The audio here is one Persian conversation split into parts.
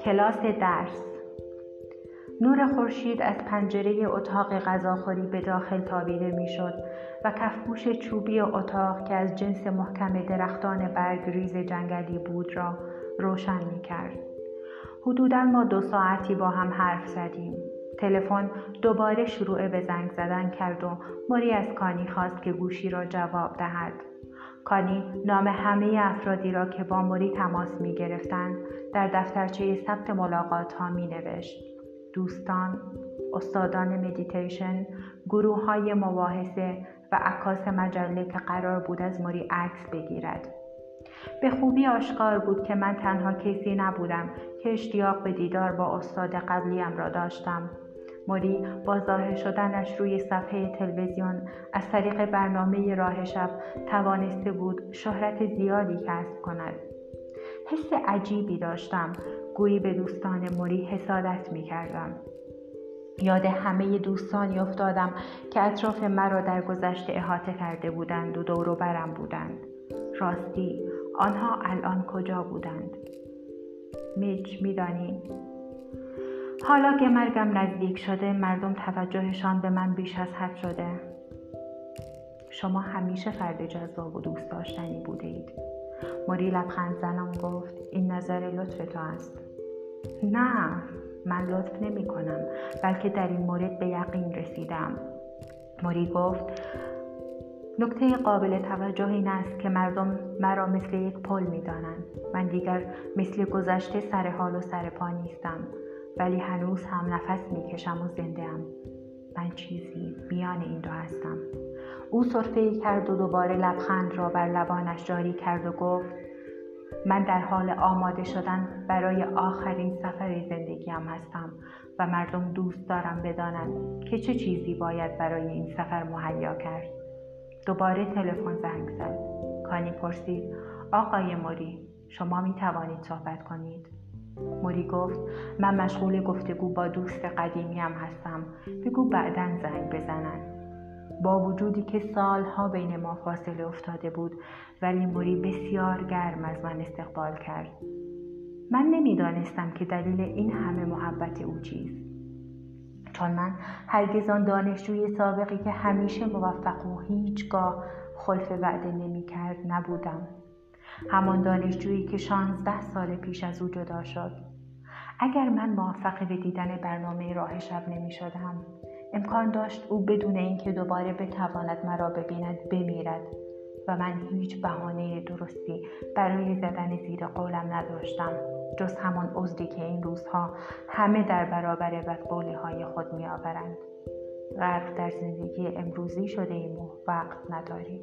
کلاس درس نور خورشید از پنجره اتاق غذاخوری به داخل تابیده می‌شد و کفپوش چوبی اتاق که از جنس محکم درختان برگریز جنگلی بود را روشن می کرد. حدودا ما دو ساعتی با هم حرف زدیم. تلفن دوباره شروع به زنگ زدن کرد و موری از کانی خواست که گوشی را جواب دهد. کانی نام همه افرادی را که با موری تماس می گرفتن در دفترچه ثبت ملاقات ها می نوشت. دوستان، استادان مدیتیشن، گروه های مباحثه و عکاس مجله که قرار بود از موری عکس بگیرد. به خوبی آشکار بود که من تنها کسی نبودم که اشتیاق به دیدار با استاد قبلیم را داشتم موری با ظاهر شدنش روی صفحه تلویزیون از طریق برنامه راه شب توانسته بود شهرت زیادی کسب کند. حس عجیبی داشتم. گویی به دوستان موری حسادت می کردم. یاد همه دوستانی افتادم که اطراف مرا در گذشته احاطه کرده بودند و دور برم بودند. راستی آنها الان کجا بودند؟ میج میدانی؟ حالا که مرگم نزدیک شده مردم توجهشان به من بیش از حد شده. شما همیشه فرد جذاب و دوست داشتنی بوده اید موری لبخند زنم گفت این نظر لطف تو است. نه من لطف نمی کنم بلکه در این مورد به یقین رسیدم. موری گفت نکته قابل توجه این است که مردم مرا مثل یک پل می دانند. من دیگر مثل گذشته سر حال و سر پا نیستم. ولی هنوز هم نفس می کشم و زنده ام. من چیزی میان این دو هستم. او صرفه کرد و دوباره لبخند را بر لبانش جاری کرد و گفت من در حال آماده شدن برای آخرین سفر زندگیم هستم و مردم دوست دارم بدانند که چه چیزی باید برای این سفر مهیا کرد. دوباره تلفن زنگ زد. کانی پرسید آقای موری شما می توانید صحبت کنید؟ موری گفت من مشغول گفتگو با دوست قدیمیم هستم. بگو بعدا زنگ بزنن. با وجودی که سالها بین ما فاصله افتاده بود ولی موری بسیار گرم از من استقبال کرد. من نمی‌دانستم که دلیل این همه محبت او چیست. چون من هرگز آن دانشجوی سابقی که همیشه موفق و هیچگاه خلف وعده نمی کرد نبودم. همان دانشجویی که شانزده سال پیش از او جدا شد اگر من موفق به دیدن برنامه راه شب نمی شدم امکان داشت او بدون اینکه دوباره بتواند مرا ببیند بمیرد و من هیچ بهانه درستی برای زدن زیر قولم نداشتم جز همان عذری که این روزها همه در برابر بدقولی های خود می آورند. غرق در زندگی امروزی شده ایم و وقت نداریم.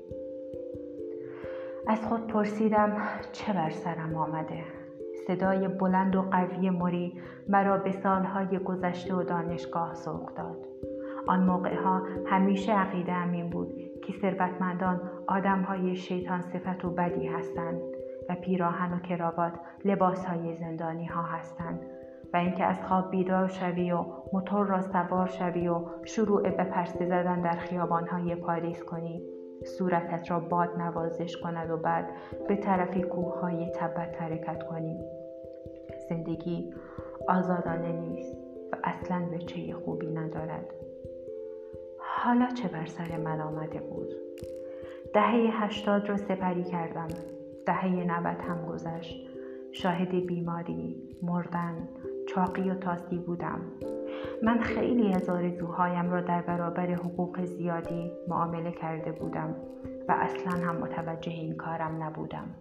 از خود پرسیدم چه بر سرم آمده؟ صدای بلند و قوی موری مرا به سالهای گذشته و دانشگاه سوق داد. آن موقع ها همیشه عقیده امین بود که ثروتمندان های شیطان صفت و بدی هستند و پیراهن و کراوات لباس های زندانی ها هستند و اینکه از خواب بیدار شوی و موتور را سوار شوی و شروع به پرسه زدن در خیابان های پاریس کنی. صورتت را باد نوازش کند و بعد به طرف کوه های تبت حرکت کنی. زندگی آزادانه نیست و اصلا به چه خوبی ندارد. حالا چه بر سر من آمده بود؟ دهه هشتاد را سپری کردم. دهه نود هم گذشت. شاهد بیماری مردن چاقی و تاسی بودم من خیلی از آرزوهایم را در برابر حقوق زیادی معامله کرده بودم و اصلا هم متوجه این کارم نبودم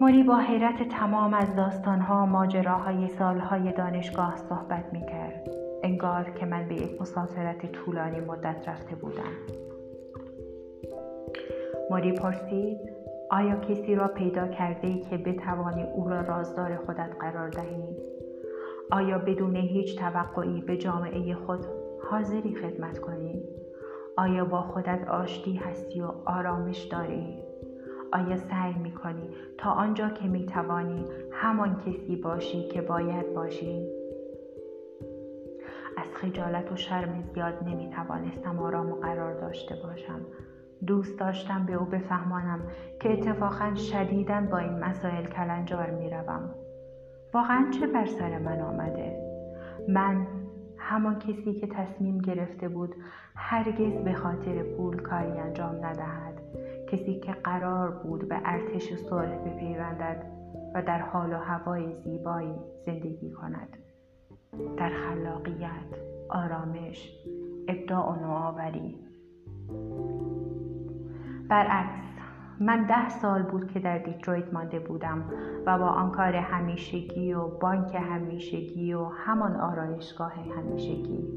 موری با حیرت تمام از داستانها و ماجراهای سالهای دانشگاه صحبت می کرد. انگار که من به یک مسافرت طولانی مدت رفته بودم. موری پرسید آیا کسی را پیدا کرده ای که بتوانی او را رازدار خودت قرار دهی؟ آیا بدون هیچ توقعی به جامعه خود حاضری خدمت کنی؟ آیا با خودت آشتی هستی و آرامش داری؟ آیا سعی می کنی تا آنجا که می توانی همان کسی باشی که باید باشی؟ از خجالت و شرم زیاد نمی توانستم آرام و قرار داشته باشم دوست داشتم به او بفهمانم که اتفاقا شدیدا با این مسائل کلنجار می روم. واقعا چه بر سر من آمده؟ من همان کسی که تصمیم گرفته بود هرگز به خاطر پول کاری انجام ندهد کسی که قرار بود به ارتش صلح بپیوندد و در حال و هوای زیبایی زندگی کند در خلاقیت آرامش ابداع و نوآوری برعکس من ده سال بود که در دیترویت مانده بودم و با آن کار همیشگی و بانک همیشگی و همان آرایشگاه همیشگی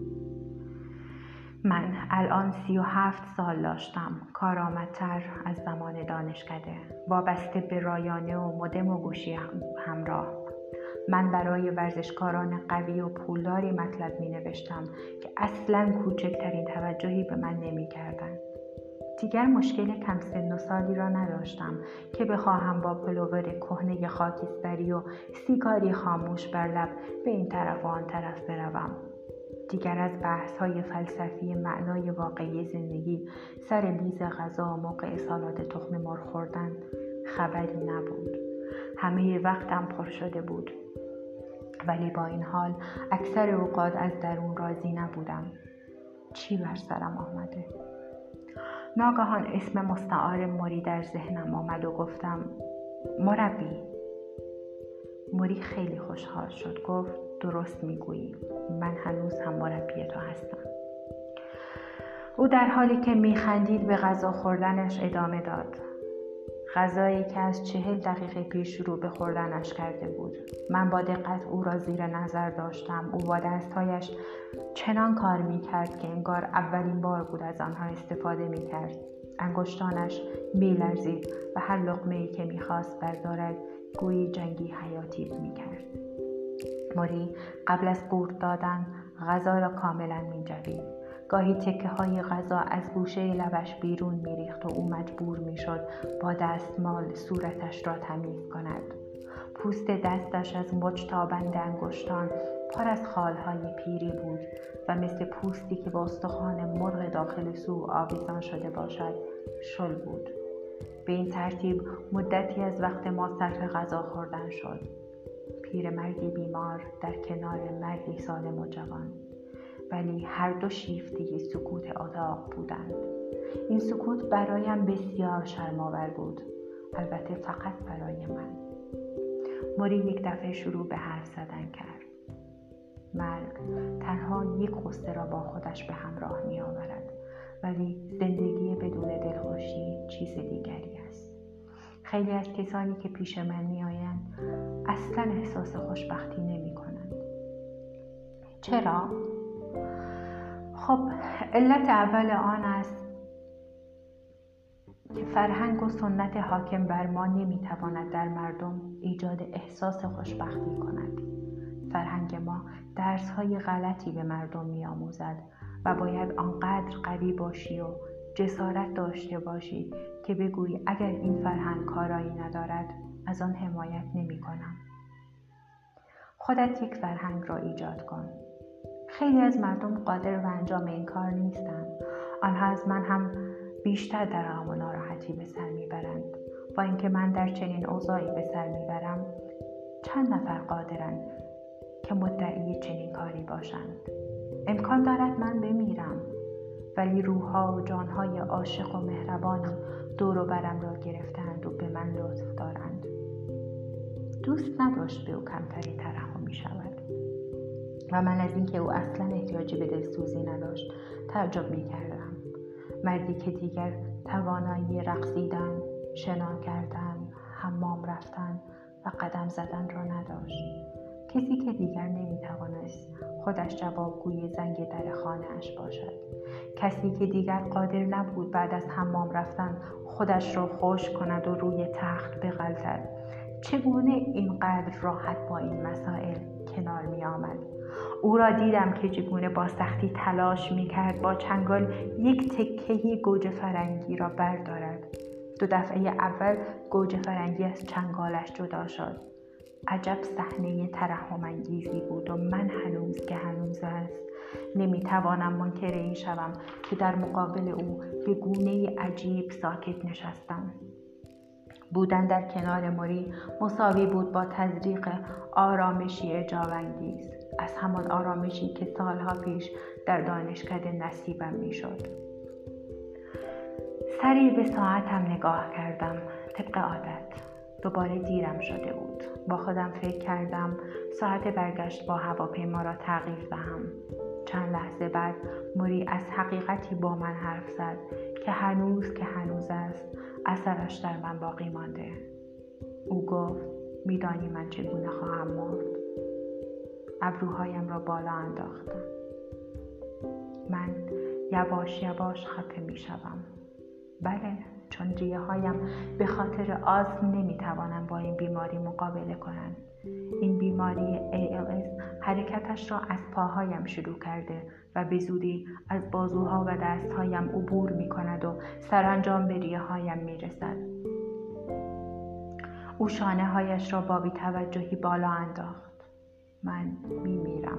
من الان سی و هفت سال داشتم کارآمدتر از زمان دانشکده وابسته به رایانه و مدم و گوشی همراه من برای ورزشکاران قوی و پولداری مطلب می نوشتم که اصلا کوچکترین توجهی به من نمی کردن. دیگر مشکل کم سن و سالی را نداشتم که بخواهم با پلوور کهنه خاکستری و سیگاری خاموش بر لب به این طرف و آن طرف بروم. دیگر از بحث های فلسفی معنای واقعی زندگی سر میز غذا و موقع سالاد تخم مرغ خوردن خبری نبود. همه وقتم پر شده بود. ولی با این حال اکثر اوقات از درون راضی نبودم. چی بر سرم آمده؟ ناگهان اسم مستعار موری در ذهنم آمد و گفتم مربی. موری خیلی خوشحال شد گفت درست می‌گویی من هنوز هم مربی تو هستم. او در حالی که میخندید به غذا خوردنش ادامه داد. غذایی که از چهل دقیقه پیش شروع به خوردنش کرده بود. من با دقت او را زیر نظر داشتم. او با دستهایش چنان کار می کرد که انگار اولین بار بود از آنها استفاده می کرد انگشتانش می لرزید و هر لقمه ای که می‌خواست بردارد گویی جنگی حیاتی می کرد موری قبل از قورت دادن غذا را کاملا می جوید گاهی تکه های غذا از گوشه لبش بیرون میریخت و او مجبور می‌شد با دستمال صورتش را تمیز کند. پوست دستش از مچ تا بند انگشتان پر از خالهای پیری بود و مثل پوستی که با استخوان مرغ داخل سو آویزان شده باشد شل بود. به این ترتیب مدتی از وقت ما صرف غذا خوردن شد. پیرمردی بیمار در کنار مردی سالم و جوان ولی هر دو شیفته سکوت اتاق بودند. این سکوت برایم بسیار شرمآور بود. البته فقط برای من. موری یک دفعه شروع به حرف زدن کرد. مرگ تنها یک قصه را با خودش به همراه می آورد ولی زندگی بدون دلخوشی چیز دیگری است. خیلی از کسانی که پیش من می آیند اصلا احساس خوشبختی نمی کنند چرا؟ خب علت اول آن است که فرهنگ و سنت حاکم بر ما نمی‌تواند در مردم ایجاد احساس خوشبختی کند فرهنگ ما درس های غلطی به مردم میآموزد و باید آنقدر قوی باشی و جسارت داشته باشی که بگویی اگر این فرهنگ کارایی ندارد از آن حمایت نمی کنم. خودت یک فرهنگ را ایجاد کن خیلی از مردم قادر به انجام این کار نیستند آنها از من هم بیشتر در و ناراحتی به سر می‌برند. با اینکه من در چنین اوضاعی به سر می‌برم چند نفر قادرند که مدعی چنین کاری باشند. امکان دارد من بمیرم ولی روحها و جانهای عاشق و مهربانی دور و برم را گرفتند و به من لطف دارند. دوست نداشت به او کمتری ترحم می شود و من از اینکه او اصلا احتیاجی به دلسوزی نداشت تعجب می کردم مردی که دیگر توانایی رقصیدن شنا کردن حمام رفتن و قدم زدن را نداشت. کسی که دیگر نمی توانست خودش جوابگوی زنگ در خانه اش باشد. کسی که دیگر قادر نبود بعد از حمام رفتن خودش را خوش کند و روی تخت بغلطد چگونه اینقدر راحت با این مسائل کنار می آمد او را دیدم که چگونه با سختی تلاش می کرد با چنگال یک تکه گوجه فرنگی را بردارد. دو دفعه اول گوجه فرنگی از چنگالش جدا شد. عجب صحنه ترحم انگیزی بود و من هنوز که هنوز است. نمی‌توانم منکر این شوم که در مقابل او به گونه عجیب ساکت نشستم. بودن در کنار مری مساوی بود با تزریق آرامشی اجابانگیز از همان آرامشی که سالها پیش در دانشکده نصیبم می‌شد. سری به ساعتم نگاه کردم. طبق عادت دوباره دیرم شده بود. با خودم فکر کردم ساعت برگشت با هواپیما را تغییر دهم. چند لحظه بعد موری از حقیقتی با من حرف زد که هنوز که هنوز است اثرش در من باقی مانده. او گفت میدانی من چگونه خواهم مرد؟ ابروهایم را بالا انداختم من یواش یواش خفه می شوم بله چون ریه هایم به خاطر آزم نمی توانند با این بیماری مقابله کنند این بیماری ALS حرکتش را از پاهایم شروع کرده و به زودی از بازوها و دستهایم عبور می کند و سرانجام به ریه هایم می رسد. او شانه هایش را با بیتوجهی بالا انداخت. من می میرم.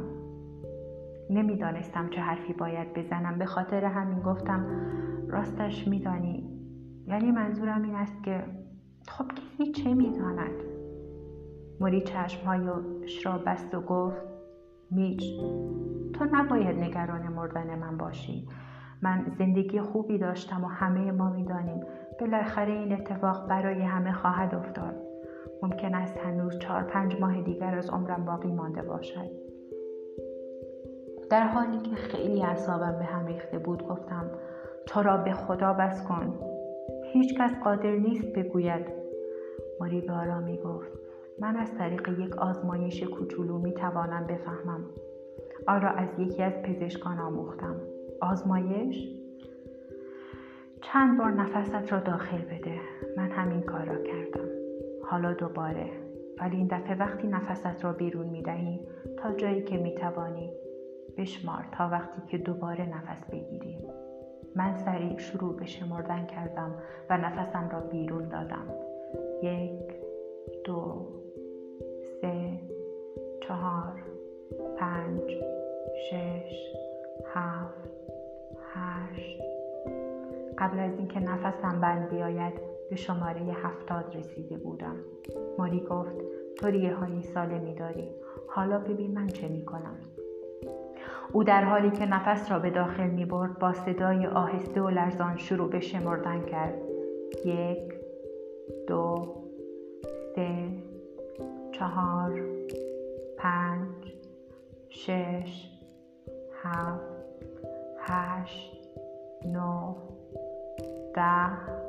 نمی‌دانستم چه حرفی باید بزنم. به خاطر همین گفتم راستش میدانی. یعنی منظورم این است که خب کسی چه می‌داند. موری چشمهایش را بست و گفت میج تو نباید نگران مردن من باشی. من زندگی خوبی داشتم و همه ما می‌دانیم. بالاخره این اتفاق برای همه خواهد افتاد. ممکن است هنوز چهار پنج ماه دیگر از عمرم باقی مانده باشد. در حالی که خیلی اعصابم به هم ریخته بود گفتم تو را به خدا بس کن. هیچ کس قادر نیست بگوید. ماری به آرامی گفت من از طریق یک آزمایش کوچولو می توانم بفهمم. آن را از یکی از پزشکان آموختم. آزمایش؟ چند بار نفست را داخل بده. من همین کار را کردم. حالا دوباره. ولی این دفعه وقتی نفست را بیرون می دهی تا جایی که می توانی بشمار تا وقتی که دوباره نفس بگیری. من سریع شروع به شمردن کردم و نفسم را بیرون دادم. یک دو سه چهار پنج شش هفت هشت. قبل از اینکه نفسم بند بیاید به شماره هفتاد رسیده بودم. ماری گفت تو ریه سالمی داری. حالا ببین من چه می کنم. او در حالی که نفس را به داخل می برد با صدای آهسته و لرزان شروع به شمردن کرد. یک دو سه چهار پنج شش هفت هشت نه ده.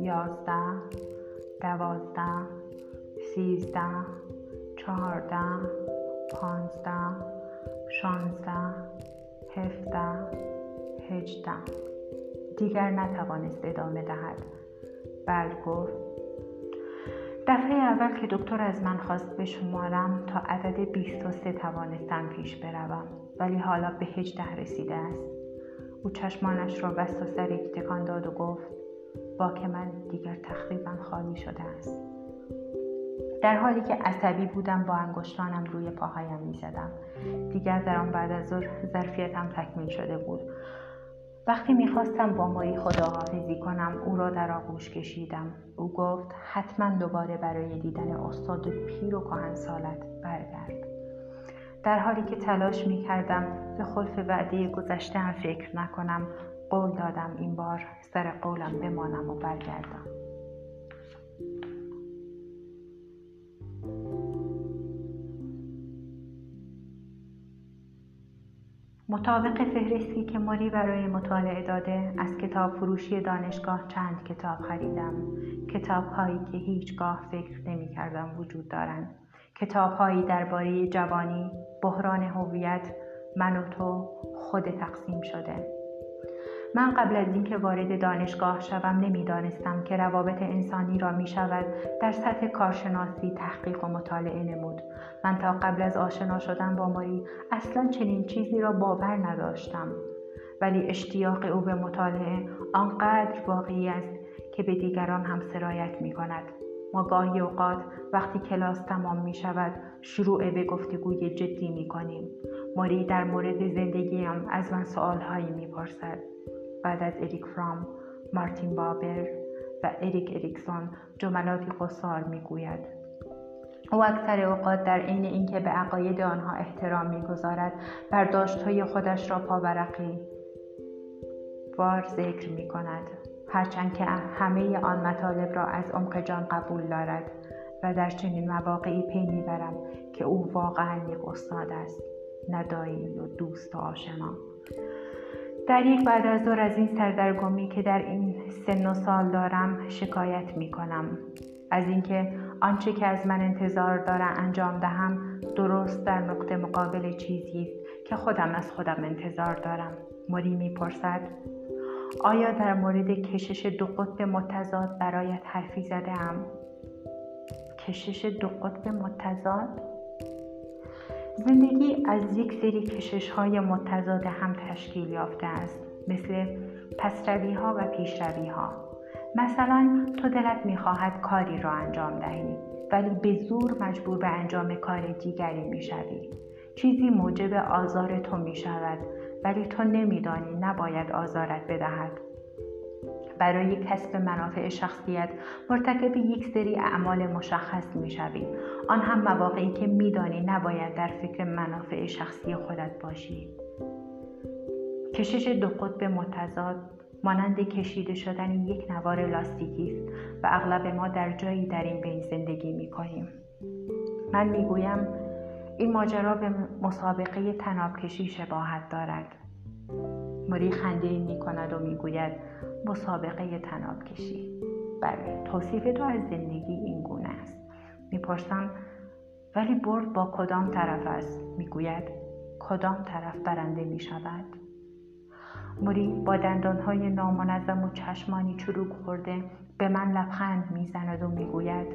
یازده دوازده سیزده چهارده پانزده شانزده هفده هجده. دیگر نتوانست ادامه دهد. بل گفت. دفعه اول که دکتر از من خواست بشمارم تا عدد 23 توانستم پیش بروم ولی حالا به 18 رسیده است. او چشمانش را بست و سری تکان داد و گفت با که من دیگر تقریبا خالی شده است. در حالی که عصبی بودم با انگشتانم روی پاهایم می‌زدم. دیگر در آن بعد از ظهر ظرفیتم تکمیل شده بود. وقتی می‌خواستم با ماری خداحافظی کنم او را در آغوش کشیدم. او گفت حتما دوباره برای دیدن استاد پیر و سالت برگرد. در حالی که تلاش می‌کردم به خلف وعده گذشته هم فکر نکنم قول دادم این بار سر قولم بمانم و برگردم. مطابق فهرستی که ماری برای مطالعه داده از کتاب فروشی دانشگاه چند کتاب خریدم. کتاب هایی که هیچگاه فکر نمی کردم وجود دارند. کتاب هایی درباره جوانی بحران هویت من و تو خود تقسیم شده. من قبل از اینکه وارد دانشگاه شوم نمی‌دانستم که روابط انسانی را می شود در سطح کارشناسی تحقیق و مطالعه نمود من تا قبل از آشنا شدن با ماری اصلا چنین چیزی را باور نداشتم ولی اشتیاق او به مطالعه آنقدر واقعی است که به دیگران هم سرایت می کند ما گاهی اوقات وقتی کلاس تمام می شود شروع به گفتگوی جدی می کنیم. ماری در مورد زندگیم از من سوالهایی می پرسد. بعد از اریک فرام، مارتین بابر و اریک اریکسون جملاتی قصار می گوید. او اکثر اوقات در عین اینکه به عقاید آنها احترام می‌گذارد برداشتهای خودش را پاورقی وار ذکر می کند هرچند که همه آن مطالب را از عمق جان قبول دارد و در چنین مواقعی پی می‌برم که او واقعا یک استاد است نه و دوست و آشنا در یک بعد از دور از این سردرگمی که در این سن و سال دارم شکایت می کنم از اینکه آنچه که از من انتظار دارم انجام دهم درست در نقطه مقابل چیزی است که خودم از خودم انتظار دارم موری می‌پرسد آیا در مورد کشش دو قطب متضاد برایت حرفی زده ام؟ کشش دو قطب متضاد؟ زندگی از یک سری کشش های متضاد هم تشکیل یافته است مثل پسروی ها و پیشروی ها مثلا تو دلت می‌خواهد کاری را انجام دهی ولی به زور مجبور به انجام کار دیگری می‌شوی. چیزی موجب آزار تو می شود ولی تو نمیدانی نباید آزارت بدهد. برای کسب منافع شخصیت مرتکب یک سری اعمال مشخص می‌شوی آن هم مواقعی که میدانی نباید در فکر منافع شخصی خودت باشی. کشش دو قطب متضاد مانند کشیده شدن یک نوار لاستیکی است و اغلب ما در جایی در این بین زندگی می کنیم. من می‌گویم این ماجرا به مسابقه تناب کشی شباهت دارد. مری خنده می کند و می‌گوید مسابقه تناب کشی بله توصیف تو از زندگی این گونه است. می‌پرسم ولی برد با کدام طرف است؟ می‌گوید کدام طرف برنده می شود موری با دندانهای نامنظم و چشمانی چروک خورده به من لبخند می‌زند و می‌گوید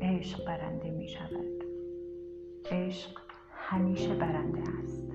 عشق برنده می شود عشق همیشه برنده است.